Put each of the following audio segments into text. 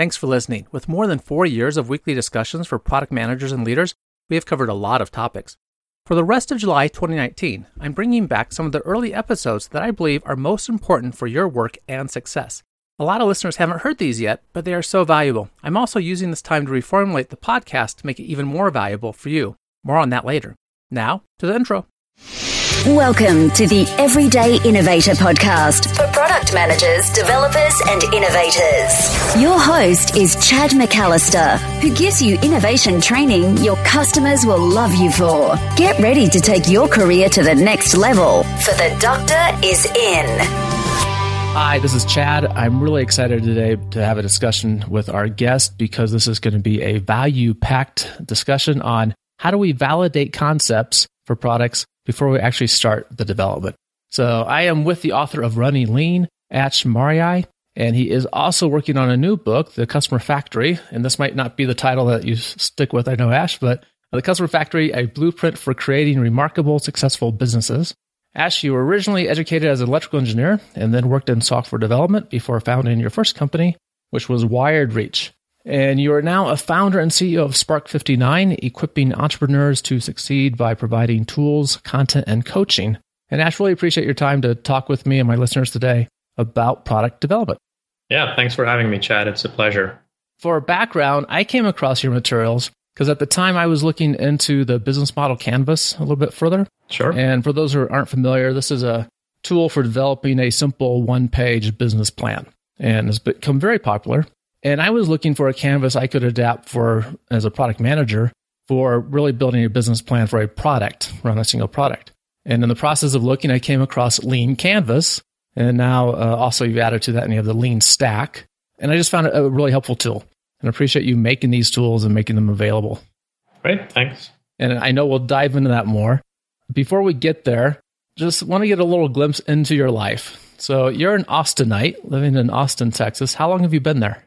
Thanks for listening. With more than four years of weekly discussions for product managers and leaders, we have covered a lot of topics. For the rest of July 2019, I'm bringing back some of the early episodes that I believe are most important for your work and success. A lot of listeners haven't heard these yet, but they are so valuable. I'm also using this time to reformulate the podcast to make it even more valuable for you. More on that later. Now, to the intro. Welcome to the Everyday Innovator Podcast for product managers, developers, and innovators. Your host is Chad McAllister, who gives you innovation training your customers will love you for. Get ready to take your career to the next level, for the doctor is in. Hi, this is Chad. I'm really excited today to have a discussion with our guest because this is going to be a value packed discussion on how do we validate concepts for products before we actually start the development. So I am with the author of Running Lean, Ash Maurya, and he is also working on a new book, The Customer Factory. And this might not be the title that you stick with, I know, Ash, but The Customer Factory, a blueprint for creating remarkable, successful businesses. Ash, you were originally educated as an electrical engineer and then worked in software development before founding your first company, which was Wired Reach. And you are now a founder and CEO of Spark 59, equipping entrepreneurs to succeed by providing tools, content, and coaching. And Ash, really appreciate your time to talk with me and my listeners today about product development. Yeah, thanks for having me, Chad. It's a pleasure. For background, I came across your materials because at the time I was looking into the business model canvas a little bit further. Sure. And for those who aren't familiar, this is a tool for developing a simple one page business plan and has become very popular. And I was looking for a canvas I could adapt for as a product manager for really building a business plan for a product, run a single product. And in the process of looking, I came across Lean Canvas. And now uh, also you've added to that and you have the Lean Stack. And I just found it a really helpful tool and appreciate you making these tools and making them available. Great, thanks. And I know we'll dive into that more. Before we get there, just want to get a little glimpse into your life. So you're an Austinite living in Austin, Texas. How long have you been there?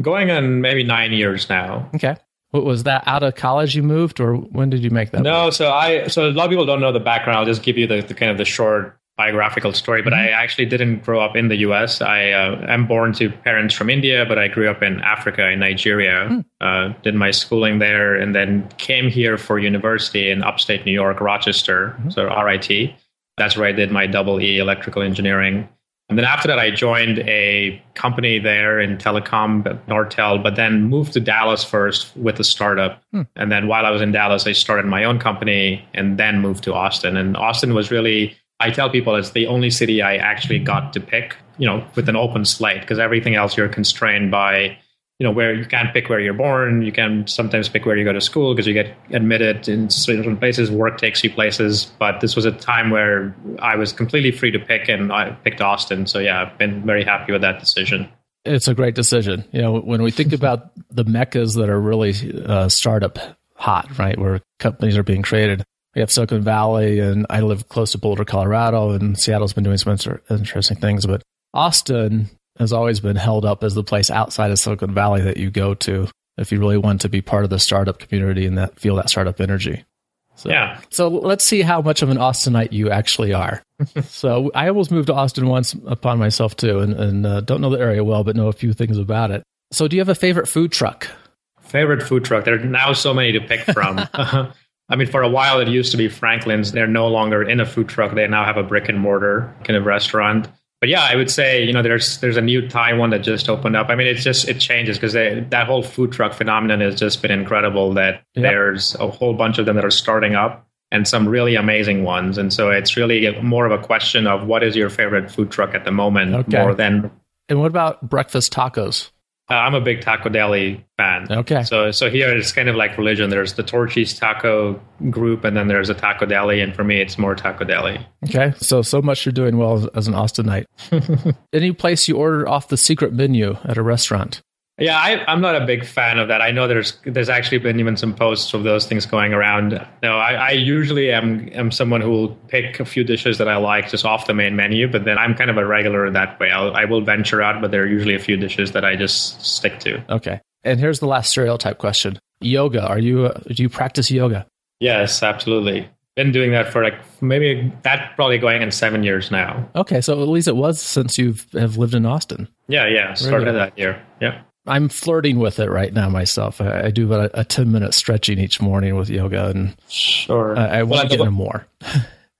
Going on maybe nine years now. Okay. What was that out of college you moved or when did you make that? No, move? so I so a lot of people don't know the background. I'll just give you the, the kind of the short biographical story, but mm-hmm. I actually didn't grow up in the US. I uh, am born to parents from India, but I grew up in Africa, in Nigeria, mm. uh, did my schooling there, and then came here for university in upstate New York, Rochester, mm-hmm. so RIT. That's where I did my double E electrical engineering. And then after that, I joined a company there in telecom, Nortel, but then moved to Dallas first with a startup. Hmm. And then while I was in Dallas, I started my own company and then moved to Austin. And Austin was really, I tell people it's the only city I actually got to pick, you know, with an open slate because everything else you're constrained by you know where you can't pick where you're born. You can sometimes pick where you go to school because you get admitted in certain places. Work takes you places. But this was a time where i was completely free to pick and i picked austin. So yeah i've been very happy with that decision. It's a great decision. You know when we think about the meccas that are really uh, startup hot right where companies are being created we have silicon valley and i live close to boulder colorado and seattle's been doing some interesting things. But austin has always been held up as the place outside of Silicon Valley that you go to if you really want to be part of the startup community and that feel that startup energy. So, yeah. So let's see how much of an Austinite you actually are. so I almost moved to Austin once upon myself too, and, and uh, don't know the area well, but know a few things about it. So do you have a favorite food truck? Favorite food truck? There are now so many to pick from. I mean, for a while it used to be Franklin's. They're no longer in a food truck. They now have a brick and mortar kind of restaurant but yeah, I would say you know there's there's a new Thai one that just opened up. I mean, it's just it changes because that whole food truck phenomenon has just been incredible. That yep. there's a whole bunch of them that are starting up and some really amazing ones. And so it's really more of a question of what is your favorite food truck at the moment okay. more than. And what about breakfast tacos? Uh, I'm a big Taco Deli fan. Okay. So so here it's kind of like religion. There's the Torchy's Taco group, and then there's a Taco Deli, and for me, it's more Taco Deli. Okay. So so much you're doing well as an Austinite. Any place you order off the secret menu at a restaurant? Yeah, I, am not a big fan of that. I know there's there's actually been even some posts of those things going around. No, I, I usually am am someone who will pick a few dishes that I like just off the main menu, but then I'm kind of a regular that way. I'll, I will venture out, but there are usually a few dishes that I just stick to. Okay, and here's the last stereotype question: Yoga. Are you uh, do you practice yoga? Yes, absolutely. Been doing that for like maybe that probably going in seven years now. Okay, so at least it was since you have lived in Austin. Yeah, yeah, started that year. Yeah. I'm flirting with it right now myself. I, I do about a, a, 10 minute stretching each morning with yoga and sure. I, I want to get into more.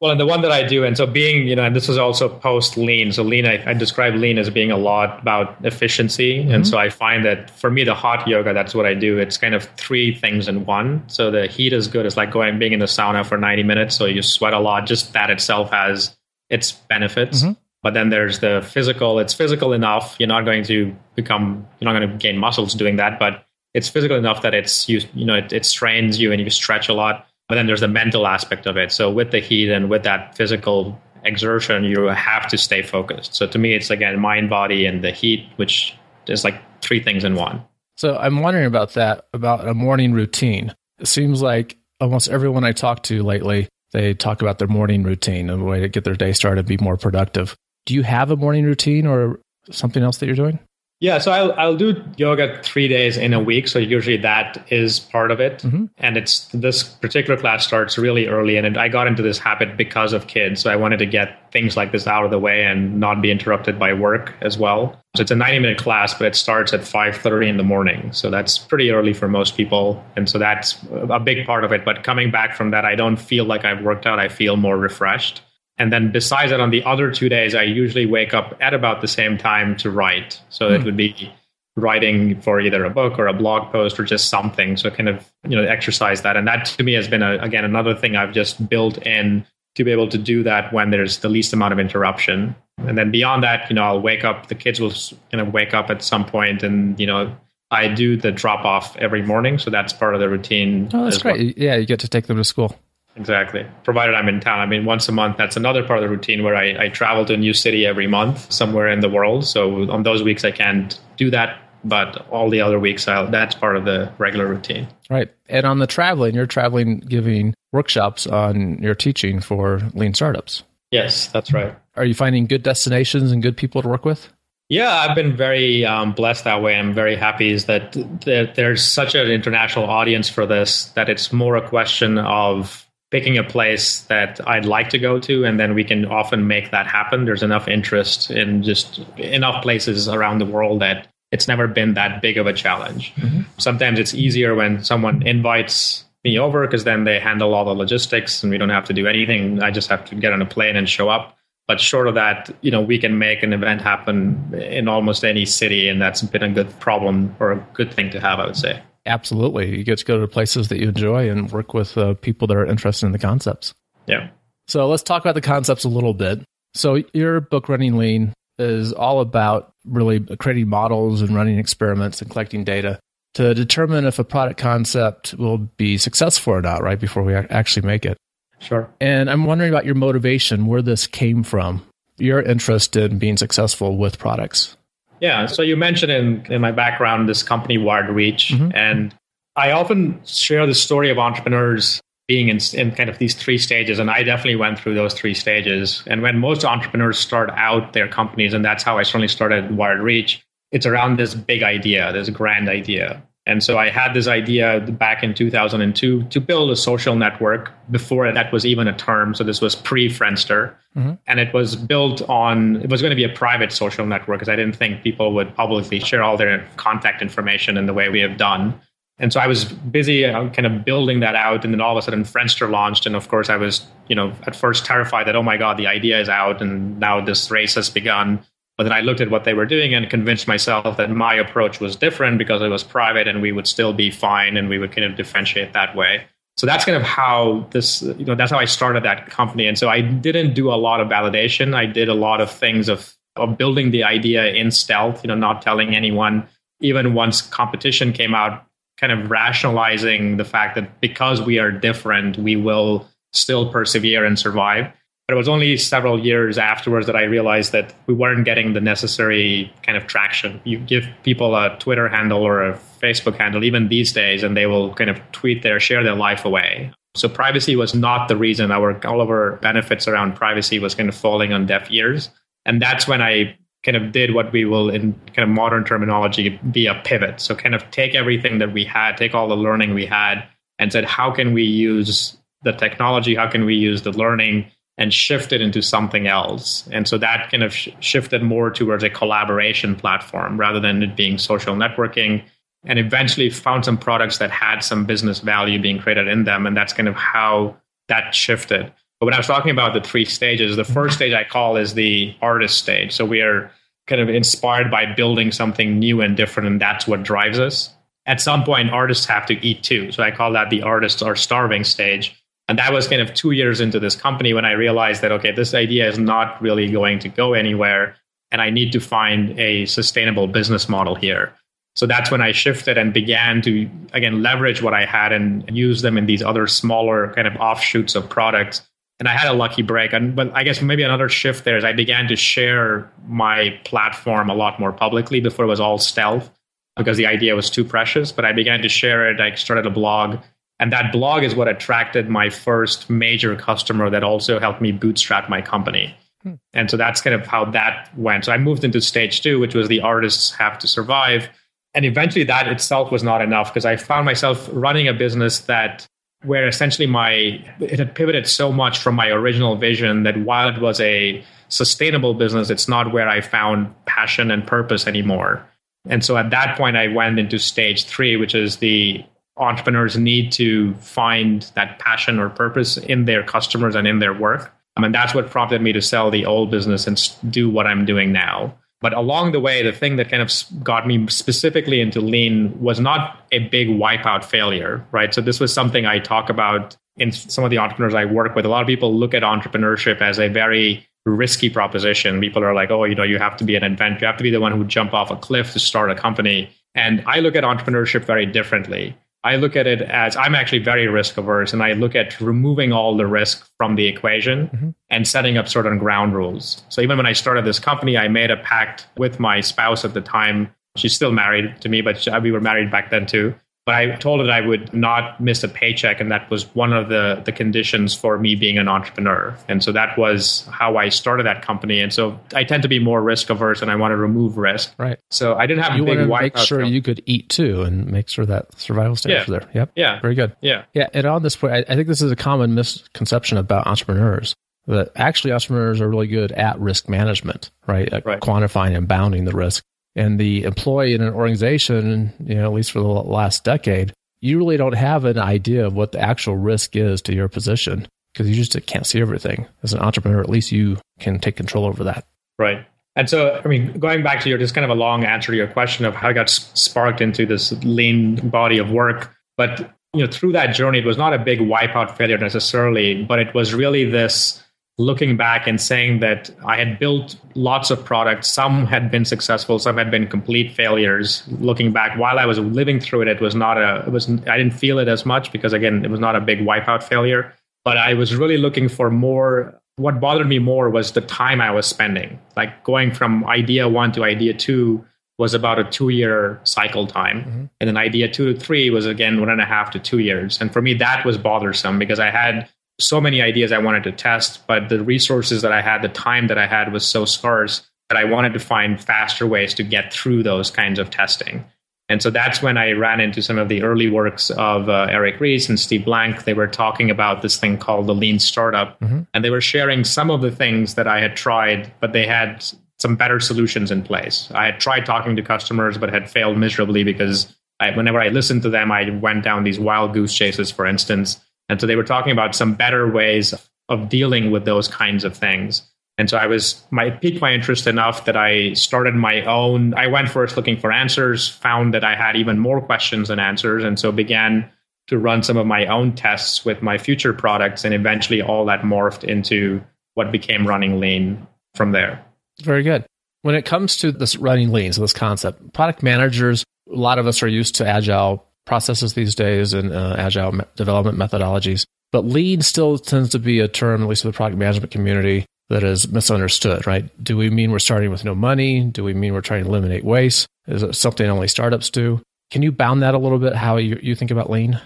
Well, and the one that I do, and so being, you know, and this is also post lean. So lean, I, I describe lean as being a lot about efficiency. Mm-hmm. And so I find that for me, the hot yoga, that's what I do. It's kind of three things in one. So the heat is good. It's like going, being in the sauna for 90 minutes. So you sweat a lot. Just that itself has its benefits. Mm-hmm. But then there's the physical. It's physical enough. You're not going to become, you're not going to gain muscles doing that, but it's physical enough that it's, you, you know, it, it strains you and you stretch a lot but then there's the mental aspect of it. So with the heat and with that physical exertion, you have to stay focused. So to me, it's again mind, body, and the heat, which is like three things in one. So I'm wondering about that, about a morning routine. It seems like almost everyone I talk to lately, they talk about their morning routine a way to get their day started be more productive. Do you have a morning routine or something else that you're doing? Yeah, so I'll I'll do yoga three days in a week. So usually that is part of it, mm-hmm. and it's this particular class starts really early, and I got into this habit because of kids. So I wanted to get things like this out of the way and not be interrupted by work as well. So it's a ninety minute class, but it starts at five thirty in the morning. So that's pretty early for most people, and so that's a big part of it. But coming back from that, I don't feel like I've worked out. I feel more refreshed. And then besides that, on the other two days, I usually wake up at about the same time to write. So mm. it hmm. would be writing for either a book or a blog post or just something. So kind of, you know, exercise that. And that to me has been, a, again, another thing I've just built in to be able to do that when there's the least amount of interruption. And then beyond that, you know, I'll wake up, the kids will kind of wake up at some point and, you know, I do the drop off every morning. So that's part of the routine. Oh, that's great. Well. Yeah, you get to take them to school. Exactly. Provided I'm in town. I mean, once a month, that's another part of the routine where I, I travel to a new city every month somewhere in the world. So on those weeks, I can't do that. But all the other weeks, I'll, that's part of the regular routine. Right. And on the traveling, you're traveling giving workshops on your teaching for lean startups. Yes, that's right. Are you finding good destinations and good people to work with? Yeah, I've been very um, blessed that way. I'm very happy is that, that there's such an international audience for this that it's more a question of picking a place that I'd like to go to, and then we can often make that happen. There's enough interest in just enough places around the world that it's never been that big of a challenge. Mm-hmm. Sometimes it's easier when someone invites me over because then they handle all the logistics and we don't have to do anything. I just have to get on a plane and show up. But short of that, you know, we can make an event happen in almost any city, and that's been a good problem or a good thing to have, I would say. Absolutely. You get to go to places that you enjoy and work with uh, people that are interested in the concepts. Yeah. So let's talk about the concepts a little bit. So your book, Running Lean, is all about really creating models and running experiments and collecting data to determine if a product concept will be successful or not, right? Before we actually make it. Sure. And I'm wondering about your motivation, where this came from, your interest in being successful with products. Yeah. So you mentioned in, in my background this company, Wired Reach. Mm-hmm. And I often share the story of entrepreneurs being in, in kind of these three stages. And I definitely went through those three stages. And when most entrepreneurs start out their companies, and that's how I certainly started Wired Reach, it's around this big idea, this grand idea. And so I had this idea back in 2002 to build a social network before that was even a term. So this was pre Friendster. Mm-hmm. And it was built on, it was going to be a private social network because I didn't think people would publicly share all their contact information in the way we have done. And so I was busy uh, kind of building that out. And then all of a sudden Friendster launched. And of course, I was, you know, at first terrified that, oh my God, the idea is out and now this race has begun. But then I looked at what they were doing and convinced myself that my approach was different because it was private and we would still be fine and we would kind of differentiate that way. So that's kind of how this, you know, that's how I started that company. And so I didn't do a lot of validation. I did a lot of things of, of building the idea in stealth, you know, not telling anyone, even once competition came out, kind of rationalizing the fact that because we are different, we will still persevere and survive. But it was only several years afterwards that I realized that we weren't getting the necessary kind of traction. You give people a Twitter handle or a Facebook handle, even these days, and they will kind of tweet their, share their life away. So privacy was not the reason our all of our benefits around privacy was kind of falling on deaf ears. And that's when I kind of did what we will in kind of modern terminology be a pivot. So kind of take everything that we had, take all the learning we had and said, how can we use the technology? How can we use the learning and shifted into something else. And so that kind of sh- shifted more towards a collaboration platform rather than it being social networking. And eventually found some products that had some business value being created in them. And that's kind of how that shifted. But when I was talking about the three stages, the first stage I call is the artist stage. So we are kind of inspired by building something new and different, and that's what drives us. At some point, artists have to eat too. So I call that the artists are starving stage. And that was kind of two years into this company when I realized that, okay, this idea is not really going to go anywhere. And I need to find a sustainable business model here. So that's when I shifted and began to, again, leverage what I had and use them in these other smaller kind of offshoots of products. And I had a lucky break. And, but I guess maybe another shift there is I began to share my platform a lot more publicly. Before it was all stealth because the idea was too precious. But I began to share it. I started a blog and that blog is what attracted my first major customer that also helped me bootstrap my company. Hmm. And so that's kind of how that went. So I moved into stage two, which was the artists have to survive. And eventually that itself was not enough because I found myself running a business that where essentially my it had pivoted so much from my original vision that while it was a sustainable business, it's not where I found passion and purpose anymore. And so at that point I went into stage three, which is the entrepreneurs need to find that passion or purpose in their customers and in their work. Um, I mean, that's what prompted me to sell the old business and do what I'm doing now. But along the way, the thing that kind of got me specifically into lean was not a big wipeout failure, right? So this was something I talk about in some of the entrepreneurs I work with. A lot of people look at entrepreneurship as a very risky proposition. People are like, oh, you know, you have to be an adventure, you have to be the one who jump off a cliff to start a company. And I look at entrepreneurship very differently. I look at it as I'm actually very risk averse and I look at removing all the risk from the equation mm-hmm. and setting up certain ground rules. So even when I started this company, I made a pact with my spouse at the time. She's still married to me, but we were married back then too. But I told it I would not miss a paycheck, and that was one of the, the conditions for me being an entrepreneur. And so that was how I started that company. And so I tend to be more risk averse, and I want to remove risk. Right. So I didn't have you a big make sure you could eat too, and make sure that survival stage yeah. there. Yep. Yeah. Very good. Yeah. Yeah. And on this point, I, I think this is a common misconception about entrepreneurs that actually entrepreneurs are really good at risk management, right? At right. quantifying and bounding the risk and the employee in an organization, you know, at least for the last decade, you really don't have an idea of what the actual risk is to your position because you just can't see everything. As an entrepreneur, at least you can take control over that. Right. And so, I mean, going back to your just kind of a long answer to your question of how I got sparked into this lean body of work, but you know, through that journey, it was not a big wipeout failure necessarily, but it was really this looking back and saying that I had built lots of products. Some had been successful, some had been complete failures. Looking back, while I was living through it, it was not a, it was, I didn't feel it as much because again, it was not a big wipeout failure. But I was really looking for more. What bothered me more was the time I was spending. Like going from idea one to idea two was about a two year cycle time. Mm-hmm. And then idea two to three was again one and a half to two years. And for me, that was bothersome because I had so many ideas I wanted to test, but the resources that I had, the time that I had was so scarce that I wanted to find faster ways to get through those kinds of testing. And so that's when I ran into some of the early works of uh, Eric Ries and Steve Blank. They were talking about this thing called the lean startup. Mm-hmm. And they were sharing some of the things that I had tried, but they had some better solutions in place. I had tried talking to customers, but had failed miserably because I, whenever I listened to them, I went down these wild goose chases, for instance. And so they were talking about some better ways of dealing with those kinds of things. And so I was my piqued my interest enough that I started my own. I went first looking for answers, found that I had even more questions than answers, and so began to run some of my own tests with my future products, and eventually all that morphed into what became running lean from there. Very good. When it comes to this running lean, so this concept, product managers, a lot of us are used to agile processes these days and uh, agile me- development methodologies. But lean still tends to be a term, at least in the product management community, that is misunderstood, right? Do we mean we're starting with no money? Do we mean we're trying to eliminate waste? Is it something only startups do? Can you bound that a little bit, how you, you think about lean?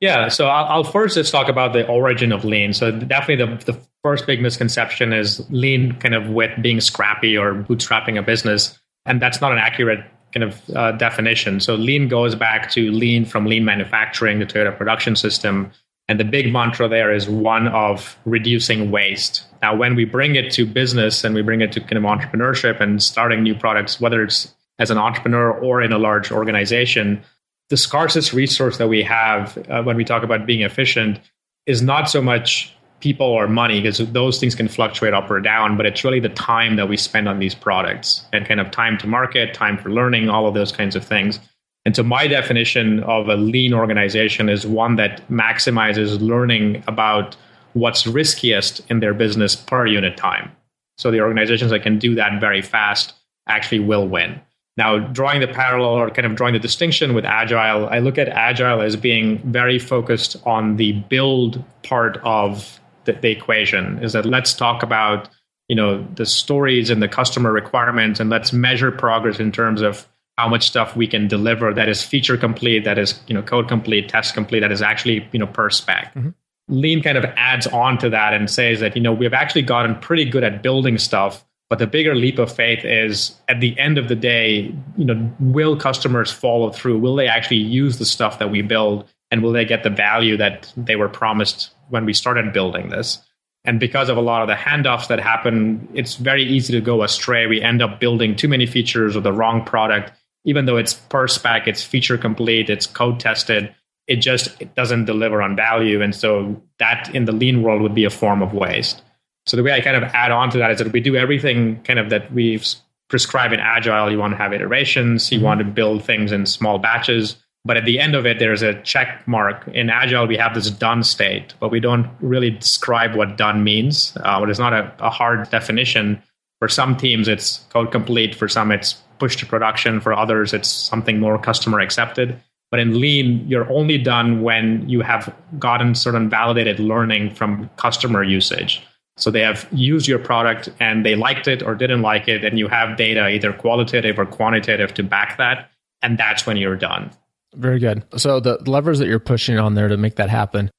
Yeah, so I'll, I'll, first just talk about the origin of lean. So definitely the, the first big misconception is lean kind of with being scrappy or bootstrapping a business. And that's not an accurate kind of uh, definition. So lean goes back to lean from lean manufacturing, the Toyota production system. And the big mantra there is one of reducing waste. Now, when we bring it to business and we bring it to kind of entrepreneurship and starting new products, whether it's as an entrepreneur or in a large organization, the scarcest resource that we have uh, when we talk about being efficient is not so much people or money because those things can fluctuate up or down but it's really the time that we spend on these products and kind of time to market time for learning all of those kinds of things. And so my definition of a lean organization is one that maximizes learning about what's riskiest in their business per unit time. So the organizations that can do that very fast actually will win. Now, drawing the parallel or kind of drawing the distinction with Agile, I look at Agile as being very focused on the build part of the, the equation. Is that let's talk about you know the stories and the customer requirements, and let's measure progress in terms of how much stuff we can deliver that is feature complete, that is you know code complete, test complete, that is actually you know per spec. Mm-hmm. Lean kind of adds on to that and says that you know we've actually gotten pretty good at building stuff but the bigger leap of faith is at the end of the day, you know, will customers follow through? Will they actually use the stuff that we build? And will they get the value that they were promised when we started building this? And because of a lot of the handoffs that happen, it's very easy to go astray. We end up building too many features or the wrong product, even though it's per spec, it's feature complete, it's code tested. It just it doesn't deliver on value. And so that in the lean world would be a form of waste. So the way I kind of add on to that is that we do everything kind of that we've prescribed in Agile. You want to have iterations, you mm-hmm. want to build things in small batches. But at the end of it, there's a check mark. In Agile, we have this done state, but we don't really describe what done means. Uh, it's not a, a hard definition. For some teams, it's code complete. For some, it's push to production. For others, it's something more customer accepted. But in Lean, you're only done when you have gotten certain validated learning from customer usage. So they have used your product and they liked it or didn't like it, and you have data, either qualitative or quantitative, to back that. And that's when you're done. Very good. So the levers that you're pushing on there to make that happen,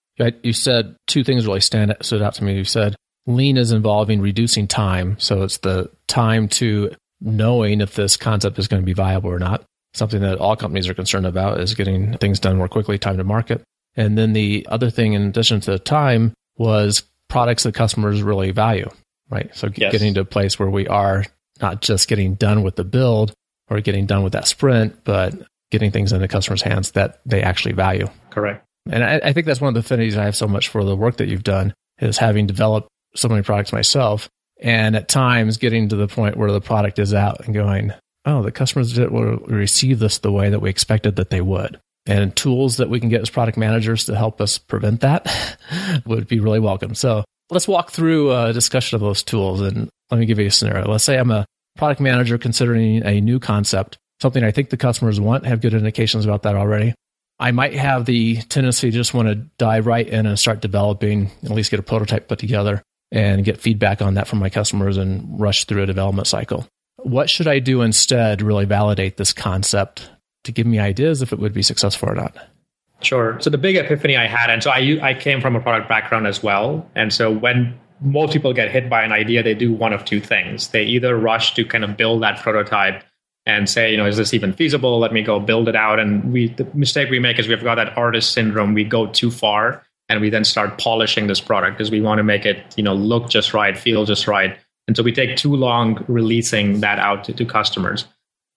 you said two things really stand stood out to me. You said lean is involving reducing time. So it's the time to knowing if this concept is going to be viable or not. Something that all companies are concerned about is getting things done more quickly, time to market. And then the other thing, in addition to time, was products that customers really value, right? So yes. getting to a place where we are not just getting done with the build or getting done with that sprint, but getting things into customers' hands that they actually value. Correct. And I, I think that's one of the affinities I have so much for the work that you've done is having developed so many products myself and at times getting to the point where the product is out and going, oh, the customers will receive this the way that we expected that they would and tools that we can get as product managers to help us prevent that would be really welcome. So let's walk through a discussion of those tools and let me give you a scenario. Let's say I'm a product manager considering a new concept, something I think the customers want, have good indications about that already. I might have the tendency to just want to dive right in and start developing, at least get a prototype put together and get feedback on that from my customers and rush through a development cycle. What should I do instead really validate this concept to give me ideas if it would be successful or not. Sure. So the big epiphany I had, and so I I came from a product background as well, and so when most people get hit by an idea, they do one of two things. They either rush to kind of build that prototype and say, you know, is this even feasible? Let me go build it out. And we the mistake we make is we've got that artist syndrome. We go too far and we then start polishing this product because we want to make it, you know, look just right, feel just right. And so we take too long releasing that out to, to customers.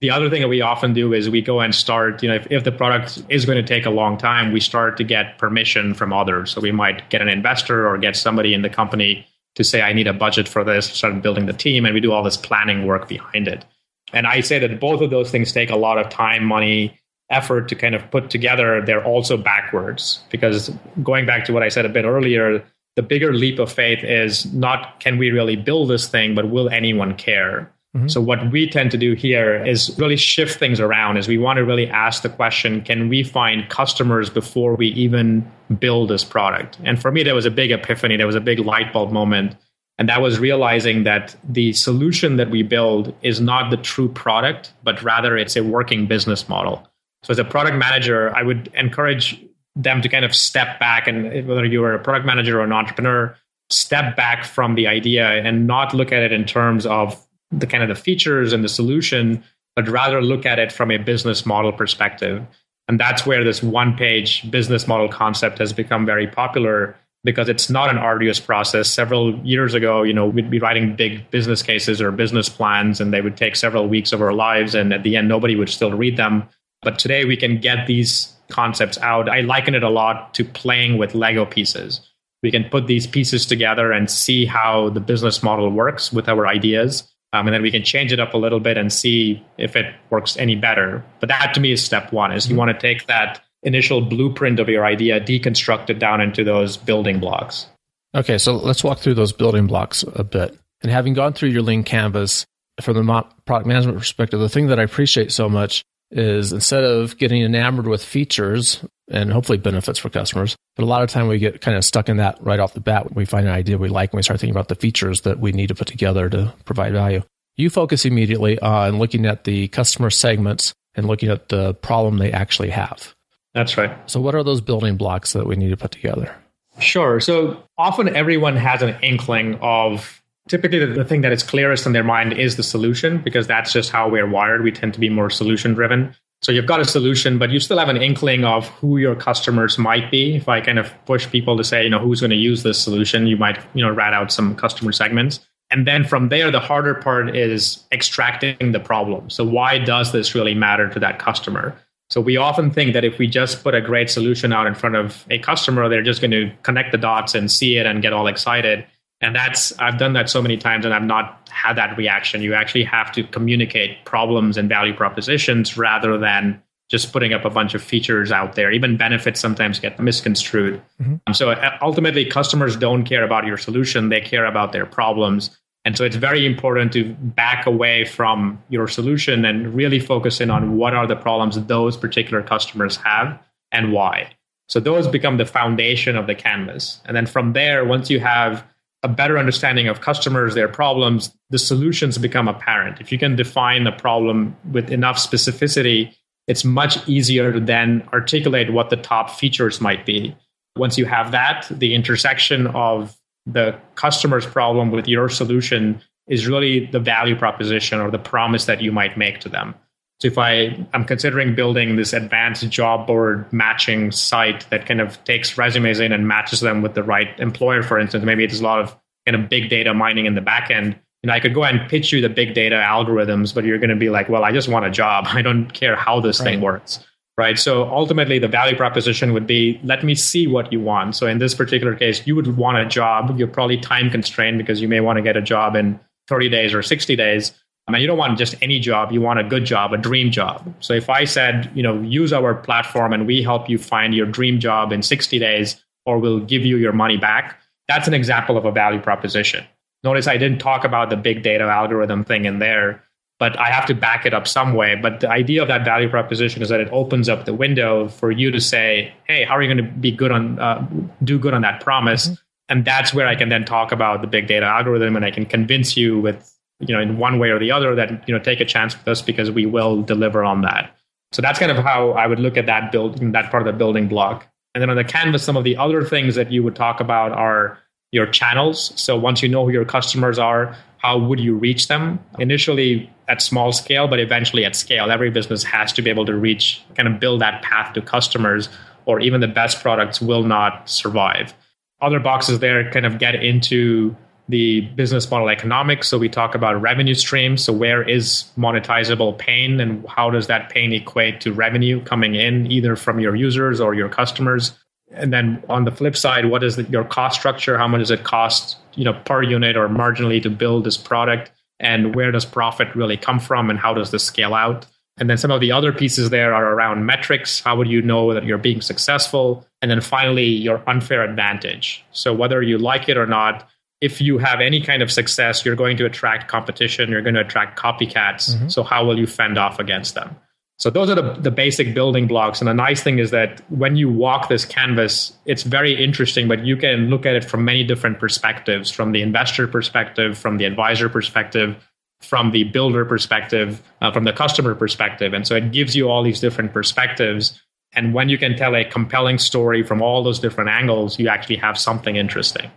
The other thing that we often do is we go and start, you know, if, if the product is going to take a long time, we start to get permission from others. So we might get an investor or get somebody in the company to say, I need a budget for this, start building the team, and we do all this planning work behind it. And I say that both of those things take a lot of time, money, effort to kind of put together. They're also backwards because going back to what I said a bit earlier, the bigger leap of faith is not can we really build this thing, but will anyone care? Mm-hmm. So what we tend to do here is really shift things around is we want to really ask the question, can we find customers before we even build this product? And for me, there was a big epiphany. There was a big light bulb moment. And that was realizing that the solution that we build is not the true product, but rather it's a working business model. So as a product manager, I would encourage them to kind of step back and whether you're a product manager or an entrepreneur, step back from the idea and not look at it in terms of the kind of the features and the solution, but rather look at it from a business model perspective. And that's where this one page business model concept has become very popular because it's not an arduous process. Several years ago, you know, we'd be writing big business cases or business plans, and they would take several weeks of our lives, and at the end, nobody would still read them. But today, we can get these concepts out. I liken it a lot to playing with Lego pieces. We can put these pieces together and see how the business model works with our ideas. Um, and then we can change it up a little bit and see if it works any better. But that to me is step one is you mm-hmm. want to take that initial blueprint of your idea, deconstruct it down into those building blocks. Okay, so let's walk through those building blocks a bit. And having gone through your lean canvas from the product management perspective, the thing that I appreciate so much is instead of getting enamored with features and hopefully benefits for customers, but a lot of time we get kind of stuck in that right off the bat. When we find an idea we like and we start thinking about the features that we need to put together to provide value. You focus immediately on looking at the customer segments and looking at the problem they actually have. That's right. So, what are those building blocks that we need to put together? Sure. So, often everyone has an inkling of typically the, the, thing that is clearest in their mind is the solution because that's just how we're wired. We tend to be more solution driven. So, you've got a solution, but you still have an inkling of who your customers might be. If I kind of push people to say, you know, who's going to use this solution, you might, you know, rat out some customer segments. And then from there, the harder part is extracting the problem. So, why does this really matter to that customer? So we often think that if we just put a great solution out in front of a customer, they're just going to connect the dots and see it and get all excited. And that's I've done that so many times and I've not had that reaction. You actually have to communicate problems and value propositions rather than just putting up a bunch of features out there. Even benefits sometimes get misconstrued. Mm-hmm. So uh, ultimately, customers don't care about your solution; they care about their problems. And so it's very important to back away from your solution and really focus in on what are the problems those particular customers have and why. So those become the foundation of the canvas. And then from there, once you have a better understanding of customers, their problems, the solutions become apparent. If you can define the problem with enough specificity, it's much easier to then articulate what the top features might be. Once you have that, the intersection of the customer's problem with your solution is really the value proposition or the promise that you might make to them. So if I am considering building this advanced job board matching site that kind of takes resumes in and matches them with the right employer, for instance, maybe it's a lot of kind of big data mining in the back end. And I could go ahead and pitch you the big data algorithms, but you're going to be like, well, I just want a job. I don't care how this right. thing works right? So ultimately, the value proposition would be let me see what you want. So in this particular case, you would want a job. You're probably time constrained because you may want to get a job in 30 days or 60 days. I mean, you don't want just any job. You want a good job, a dream job. So if I said, you know, use our platform and we help you find your dream job in 60 days, or we'll give you your money back, that's an example of a value proposition. Notice I didn't talk about the big data algorithm thing in there but I have to back it up some way. But the idea of that value proposition is that it opens up the window for you to say, "Hey, how are you going to be good on uh, do good on that promise?" Mm-hmm. And that's where I can then talk about the big data algorithm, and I can convince you with you know in one way or the other that you know take a chance with us because we will deliver on that. So that's kind of how I would look at that building that part of the building block. And then on the canvas, some of the other things that you would talk about are your channels. So once you know who your customers are, how would you reach them? Initially at small scale, but eventually at scale. Every business has to be able to reach, kind of build that path to customers, or even the best products will not survive. Other boxes there kind of get into the business model economics. So we talk about revenue streams. So where is monetizable pain and how does that pain equate to revenue coming in either from your users or your customers? And then on the flip side, what is the, your cost structure? How much does it cost, you know, per unit or marginally to build this product? And where does profit really come from? And how does this scale out? And then some of the other pieces there are around metrics. How would you know that you're being successful? And then finally, your unfair advantage. So whether you like it or not, if you have any kind of success, you're going to attract competition. You're going to attract copycats. Mm-hmm. So how will you fend off against them? So those are the, the basic building blocks. And the nice thing is that when you walk this canvas, it's very interesting, but you can look at it from many different perspectives from the investor perspective, from the advisor perspective, from the builder perspective, uh, from the customer perspective. And so it gives you all these different perspectives. And when you can tell a compelling story from all those different angles, you actually have something interesting.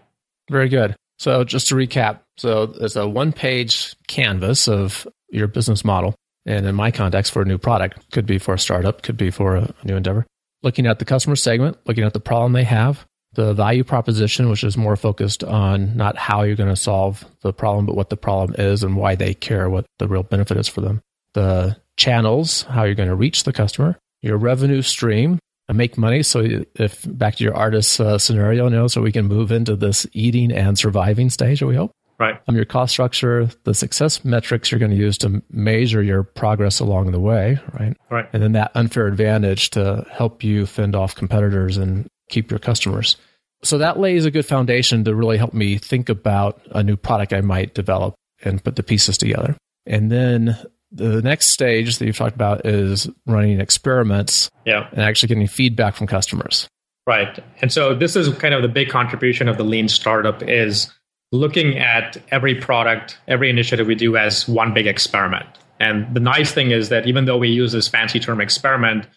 Very good. So just to recap, so there's a one page canvas of your business model and in my context, for a new product, could be for a startup, could be for a new endeavor. Looking at the customer segment, looking at the problem they have, the value proposition, which is more focused on not how you're going to solve the problem, but what the problem is and why they care, what the real benefit is for them. The channels, how you're going to reach the customer, your revenue stream, and make money. So, if back to your artist uh, scenario, you know, so we can move into this eating and surviving stage, we hope. Right. Um, your cost structure, the success metrics you're going to use to measure your progress along the way, right? Right. And then that unfair advantage to help you fend off competitors and keep your customers. So that lays a good foundation to really help me think about a new product I might develop and put the pieces together. And then the next stage that you've talked about is running experiments yeah. and actually getting feedback from customers. Right. And so this is kind of the big contribution of the lean startup is looking at every product, every initiative we do as one big experiment. And the nice thing is that even though we use this fancy term experiment,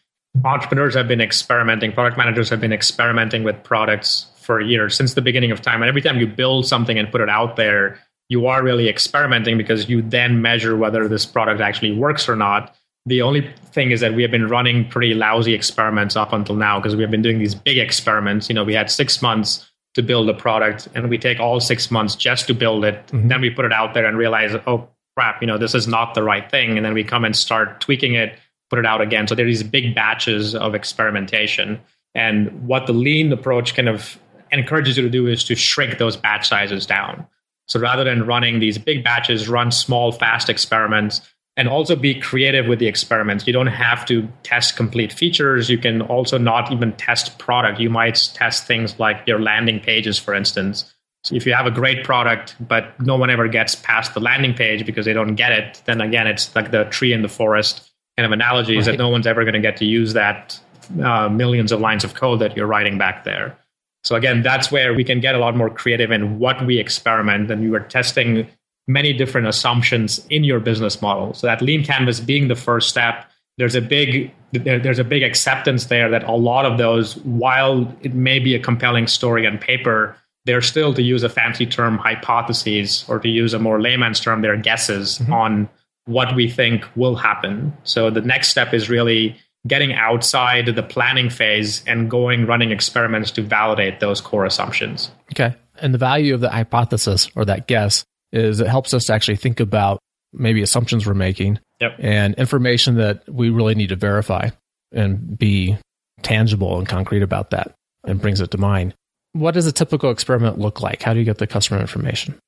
entrepreneurs have been experimenting, product managers have been experimenting with products for years since the beginning of time. And every time you build something and put it out there, you are really experimenting because you then measure whether this product actually works or not. The only thing is that we have been running pretty lousy experiments up until now because we have been doing these big experiments. You know, we had six months to build a product and we take all six months just to build it. Mm-hmm. Then we put it out there and realize, oh crap, you know, this is not the right thing. And then we come and start tweaking it, put it out again. So there are these big batches of experimentation. And what the lean approach kind of encourages you to do is to shrink those batch sizes down. So rather than running these big batches, run small, fast experiments and also be creative with the experiments. You don't have to test complete features. You can also not even test product. You might test things like your landing pages, for instance. So if you have a great product, but no one ever gets past the landing page because they don't get it, then again, it's like the tree in the forest kind of analogy is right. that no one's ever going to get to use that uh, millions of lines of code that you're writing back there. So again, that's where we can get a lot more creative in what we experiment. And we were testing many different assumptions in your business model. So that lean canvas being the first step, there's a big there, there's a big acceptance there that a lot of those, while it may be a compelling story on paper, they're still to use a fancy term hypotheses or to use a more layman's term, they're guesses mm-hmm. on what we think will happen. So the next step is really getting outside the planning phase and going running experiments to validate those core assumptions. Okay. And the value of the hypothesis or that guess is it helps us to actually think about maybe assumptions we're making yep. and information that we really need to verify and be tangible and concrete about that and brings it to mind. What does a typical experiment look like? How do you get the customer information?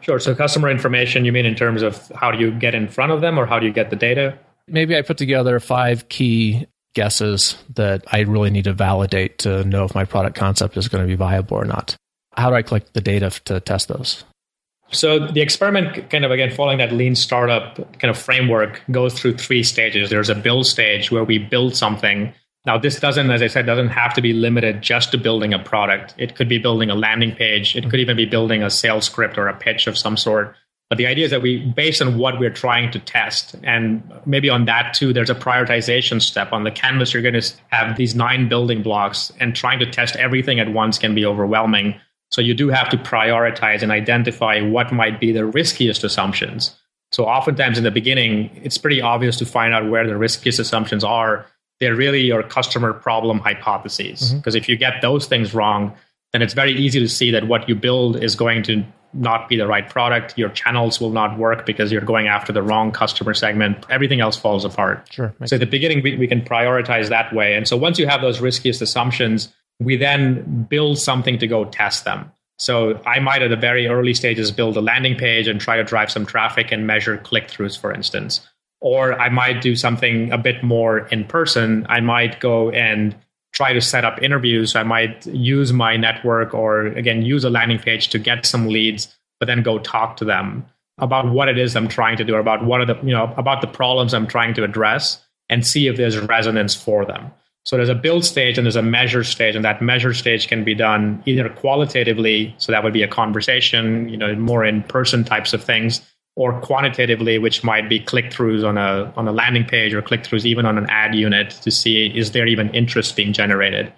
Sure. So, customer information, you mean in terms of how do you get in front of them or how do you get the data? maybe I put together five key guesses that I really need to validate to know if my product concept is going to be viable or not. How do I collect the data to test those? So the experiment kind of again following that lean startup kind of framework goes through three stages. There's a build stage where we build something. Now this doesn't as I said doesn't have to be limited just to building a product. It could be building a landing page, it could even be building a sales script or a pitch of some sort. But the idea is that we, based on what we're trying to test, and maybe on that too, there's a prioritization step. On the canvas, you're going to have these nine building blocks, and trying to test everything at once can be overwhelming. So you do have to prioritize and identify what might be the riskiest assumptions. So oftentimes in the beginning, it's pretty obvious to find out where the riskiest assumptions are. They're really your customer problem hypotheses. Because mm-hmm. if you get those things wrong, then it's very easy to see that what you build is going to not be the right product. Your channels will not work because you're going after the wrong customer segment. Everything else falls apart. Sure. So at the beginning, we, we can prioritize that way. And so once you have those riskiest assumptions, we then build something to go test them. So I might at the very early stages build a landing page and try to drive some traffic and measure click throughs, for instance. Or I might do something a bit more in person. I might go and try to set up interviews. I might use my network or again use a landing page to get some leads, but then go talk to them about what it is I'm trying to do, about what are the you know about the problems I'm trying to address, and see if there's resonance for them. So there's a build stage and there's a measure stage, and that measure stage can be done either qualitatively, so that would be a conversation, you know, more in person types of things, or quantitatively, which might be click throughs on a on a landing page or click throughs even on an ad unit to see is there even interest being generated.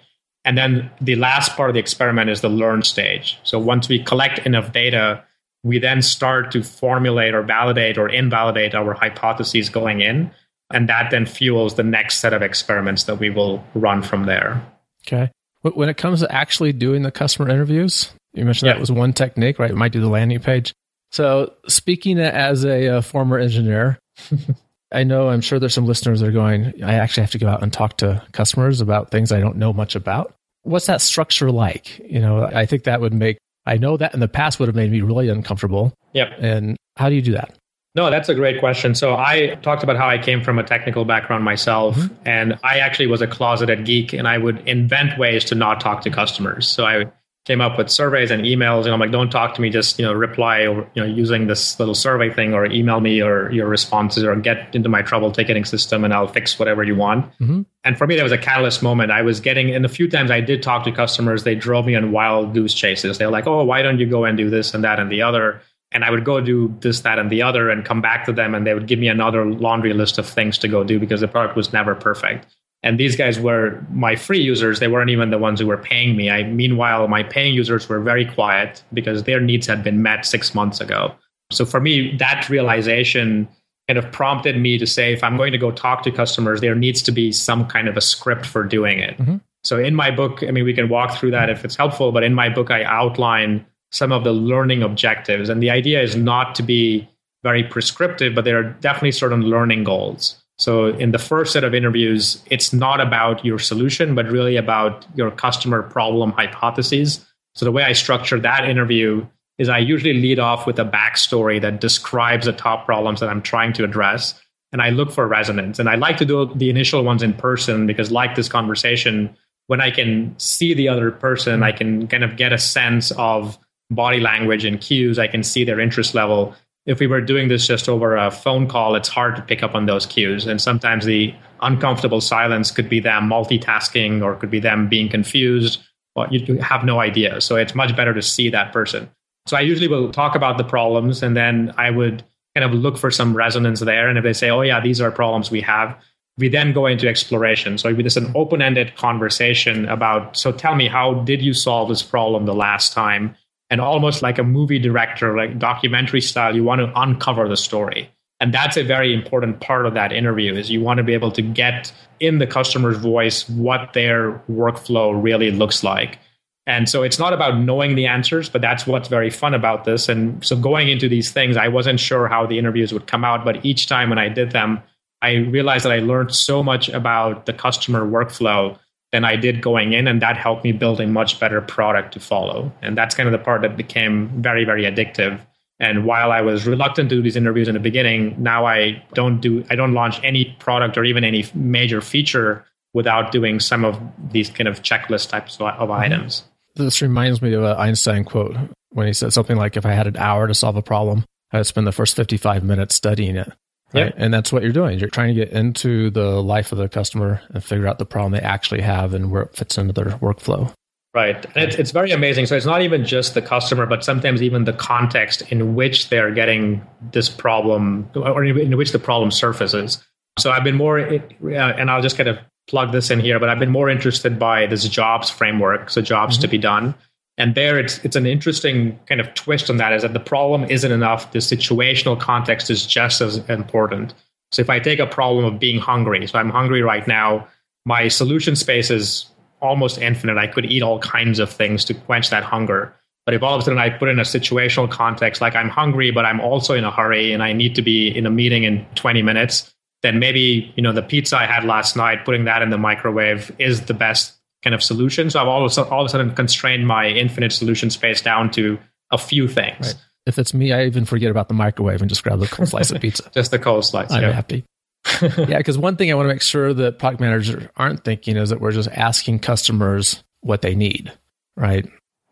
And then the last part of the experiment is the learn stage. So once we collect enough data, we then start to formulate or validate or invalidate our hypotheses going in. And that then fuels the next set of experiments that we will run from there. Okay. When it comes to actually doing the customer interviews, you mentioned Yeah. that was one technique, right? It might do the landing page. So, speaking as a uh, former engineer, I know I'm sure there's some listeners that are going, I actually have to go out and talk to customers about things I don't know much about. What's that structure like? You know, I think that would make, I know that in the past would have made me really uncomfortable. Yep. And how do you do that? No, that's a great question. So I talked about how I came from a technical background myself, and I actually was a closeted geek, and I would invent ways to not talk to customers. So I came up with surveys and emails, and I'm like, don't talk to me, just you know, reply or you know, using this little survey thing, or email me or your responses, or get into my trouble ticketing system, and I'll fix whatever you want. Mhm. And for me, that was a catalyst moment. I was getting, and a few times I did talk to customers, they drove me on wild goose chases. They're like, oh, why don't you go and do this and that and the other? And I would go do this, that, and the other, and come back to them, and they would give me another laundry list of things to go do because the product was never perfect. And these guys were my free users; they weren't even the ones who were paying me. I, meanwhile, my paying users were very quiet because their needs had been met six months ago. So for me, that realization kind of prompted me to say, if I'm going to go talk to customers, there needs to be some kind of a script for doing it. Mm-hmm. So in my book, I mean, we can walk through that if it's helpful, but in my book, I outline some of the learning objectives. And the idea is not to be very prescriptive, but there are definitely certain learning goals. So in the first set of interviews, it's not about your solution, but really about your customer problem hypotheses. So the way I structure that interview is I usually lead off with a backstory that describes the top problems that I'm trying to address. And I look for resonance. And I like to do the initial ones in person because, like this conversation, when I can see the other person, I can kind of get a sense of body language and cues. I can see their interest level. If we were doing this just over a phone call, it's hard to pick up on those cues. And sometimes the uncomfortable silence could be them multitasking or could be them being confused. Or you have no idea. So it's much better to see that person. So I usually will talk about the problems and then I would kind of look for some resonance there. And if they say, oh, yeah, these are problems we have, we then go into exploration. So it's an open ended conversation about, so tell me, how did you solve this problem the last time? And almost like a movie director, like documentary style, you want to uncover the story. And that's a very important part of that interview is you want to be able to get in the customer's voice what their workflow really looks like. And so it's not about knowing the answers, but that's what's very fun about this. And so going into these things, I wasn't sure how the interviews would come out, but each time when I did them, I realized that I learned so much about the customer workflow than I did going in, and that helped me build a much better product to follow. And that's kind of the part that became very, very addictive. And while I was reluctant to do these interviews in the beginning, now I don't do I don't launch any product or even any major feature without doing some of these kind of checklist types of, of mm-hmm. items. This reminds me of an Einstein quote when he said something like, if I had an hour to solve a problem, I'd spend the first 55 minutes studying it. Right. Yep. And that's what you're doing. You're trying to get into the life of the customer and figure out the problem they actually have and where it fits into their workflow. Right. And it's, it's very amazing. So it's not even just the customer, but sometimes even the context in which they're getting this problem or in which the problem surfaces. So I've been more, uh, and I'll just kind of plug this in here, but I've been more interested by this jobs framework. So jobs to be done. And there it's it's an interesting kind of twist on that is that the problem isn't enough. The situational context is just as important. So if I take a problem of being hungry, so I'm hungry right now, my solution space is almost infinite. I could eat all kinds of things to quench that hunger. But if all of a sudden I put in a situational context, like I'm hungry, but I'm also in a hurry and I need to be in a meeting in 20 minutes, then maybe, you know, the pizza I had last night, putting that in the microwave is the best kind of solution. So I've all of, a sudden, all of a sudden constrained my infinite solution space down to a few things. Right. If it's me, I even forget about the microwave and just grab the cold slice of pizza. Just the cold slice. I'm yeah. happy. yeah, because one thing I want to make sure that product managers aren't thinking is that we're just asking customers what they need, right?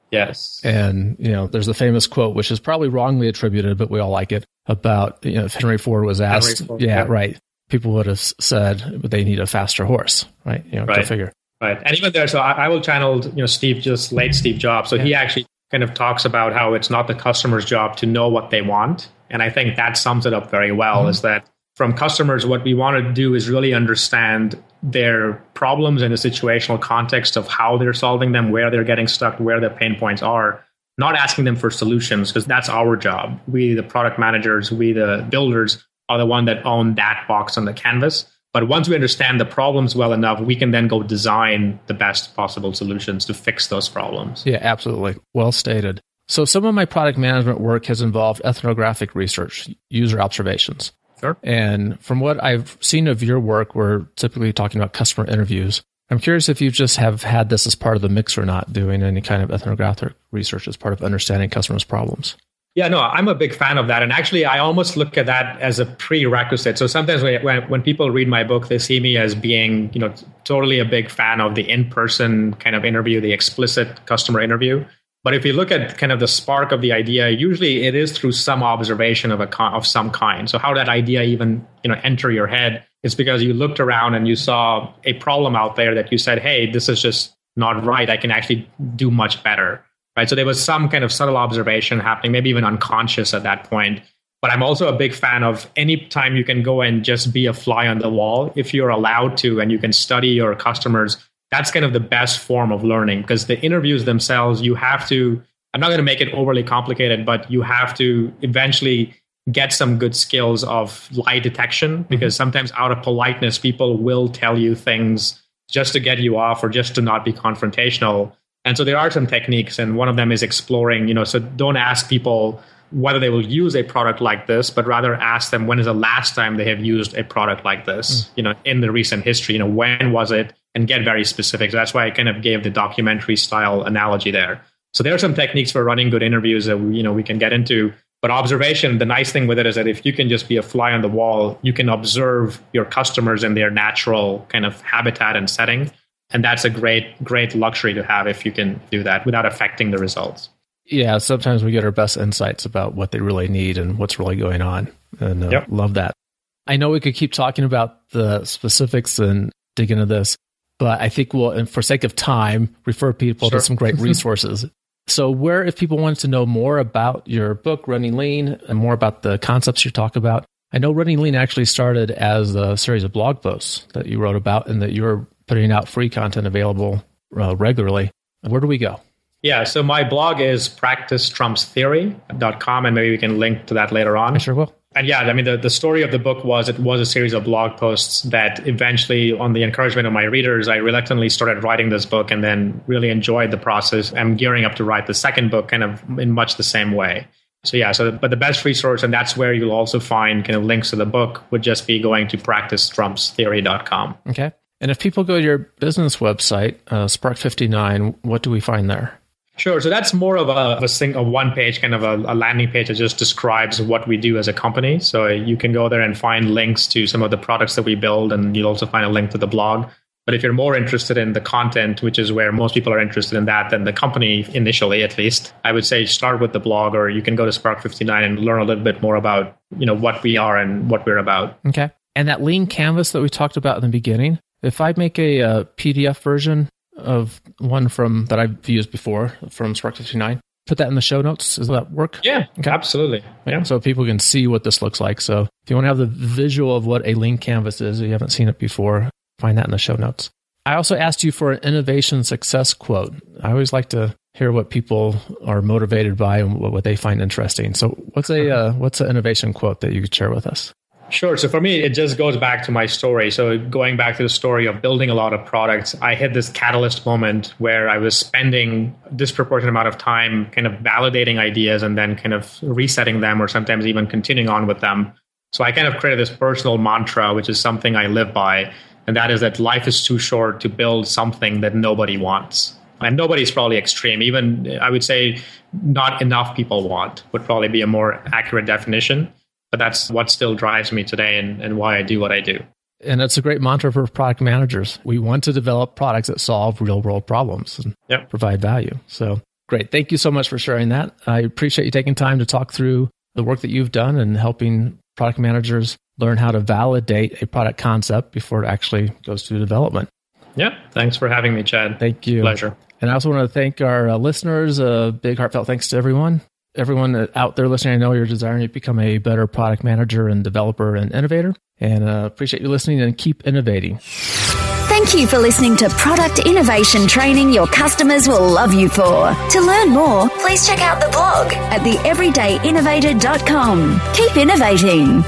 Yes. And you know, there's the famous quote, which is probably wrongly attributed, but we all like it, about you know, if Henry Ford was asked, Ford, yeah, yeah. right, people would have said they need a faster horse, right? You know, go figure. Right. And even there, so I, I will channel, you know, Steve, just late Steve Jobs. So he actually kind of talks about how it's not the customer's job to know what they want. And I think that sums it up very well mm-hmm. is that from customers, what we want to do is really understand their problems in the situational context of how they're solving them, where they're getting stuck, where their pain points are. Not asking them for solutions because that's our job. We, the product managers, we, the builders, are the one that own that box on the canvas. But once we understand the problems well enough, we can then go design the best possible solutions to fix those problems. Yeah, absolutely. Well stated. So some of my product management work has involved ethnographic research, user observations. Sure. And from what I've seen of your work, we're typically talking about customer interviews. I'm curious if you just have had this as part of the mix or not, doing any kind of ethnographic research as part of understanding customers' problems. Yeah, no, I'm a big fan of that. And actually, I almost look at that as a prerequisite. So sometimes when, when people read my book, they see me as being, you know, totally a big fan of the in-person kind of interview, the explicit customer interview. But if you look at kind of the spark of the idea, usually it is through some observation of a of some kind. So how that idea even you know enter your head is because you looked around and you saw a problem out there that you said, "Hey, this is just not right. I can actually do much better." Right. So there was some kind of subtle observation happening, maybe even unconscious at that point. But I'm also a big fan of any time you can go and just be a fly on the wall, if you're allowed to, and you can study your customers that's kind of the best form of learning because the interviews themselves, you have to, I'm not going to make it overly complicated, but you have to eventually get some good skills of lie detection mm-hmm. because sometimes out of politeness, people will tell you things just to get you off or just to not be confrontational. And so there are some techniques, and one of them is exploring, you know, so don't ask people whether they will use a product like this, but rather ask them when is the last time they have used a product like this, mm. you know, in the recent history, you know, when was it? and get very specific. So that's why I kind of gave the documentary style analogy there. So there are some techniques for running good interviews that you know we can get into. But observation, the nice thing with it is that if you can just be a fly on the wall, you can observe your customers in their natural kind of habitat and setting. And that's a great, great luxury to have if you can do that without affecting the results. Yeah, sometimes we get our best insights about what they really need and what's really going on. And uh, yep. love that. I know we could keep talking about the specifics and dig into this, but I think we'll, and for sake of time, refer people sure. to some great resources. so, where, if people wanted to know more about your book, Running Lean, and more about the concepts you talk about, I know Running Lean actually started as a series of blog posts that you wrote about and that you're putting out free content available uh, regularly. Where do we go? Yeah, so my blog is practiceTrumpsTheory.com, and maybe we can link to that later on. I sure will and yeah, I mean, the, the story of the book was it was a series of blog posts that eventually, on the encouragement of my readers, I reluctantly started writing this book and then really enjoyed the process. I'm gearing up to write the second book kind of in much the same way. So yeah, so but the best resource, and that's where you'll also find kind of links to the book, would just be going to practicetrumpstheory.com. Okay. And if people go to your business website, uh, Spark 59, what do we find there? Sure. So that's more of a, a, thing, a one page kind of a, a, landing page that just describes what we do as a company. So you can go there and find links to some of the products that we build, and you'll also find a link to the blog. But if you're more interested in the content, which is where most people are interested in that than the company initially, at least, I would say start with the blog, or you can go to Spark 59 and learn a little bit more about you know what we are and what we're about. Okay. And that lean canvas that we talked about in the beginning, if I make a, a PDF version of one from that I've used before from Spark 59. Put that in the show notes. Does that work? Yeah, okay. absolutely. Yeah. So people can see what this looks like. So if you want to have the visual of what a lean canvas is, if you haven't seen it before, find that in the show notes. I also asked you for an innovation success quote. I always like to hear what people are motivated by and what they find interesting. So what's a uh, what's an innovation quote that you could share with us? Sure. So for me, it just goes back to my story. So going back to the story of building a lot of products, I hit this catalyst moment where I was spending disproportionate amount of time kind of validating ideas and then kind of resetting them or sometimes even continuing on with them. So I kind of created this personal mantra, which is something I live by. And that is that life is too short to build something that nobody wants. And nobody's probably extreme. Even I would say not enough people want would probably be a more accurate definition but that's what still drives me today and, and why I do what I do. And that's a great mantra for product managers. We want to develop products that solve real world problems and yep. provide value. So great. Thank you so much for sharing that. I appreciate you taking time to talk through the work that you've done and helping product managers learn how to validate a product concept before it actually goes to development. Yeah. Thanks for having me, Chad. Thank you. Pleasure. And I also want to thank our uh, listeners. A big heartfelt thanks to everyone everyone out there listening, I know you're desiring to become a better product manager and developer and innovator. And uh, appreciate you listening and keep innovating. Thank you for listening to product innovation training your customers will love you for. To learn more, please check out the blog at theeverydayinnovator.com. Keep innovating.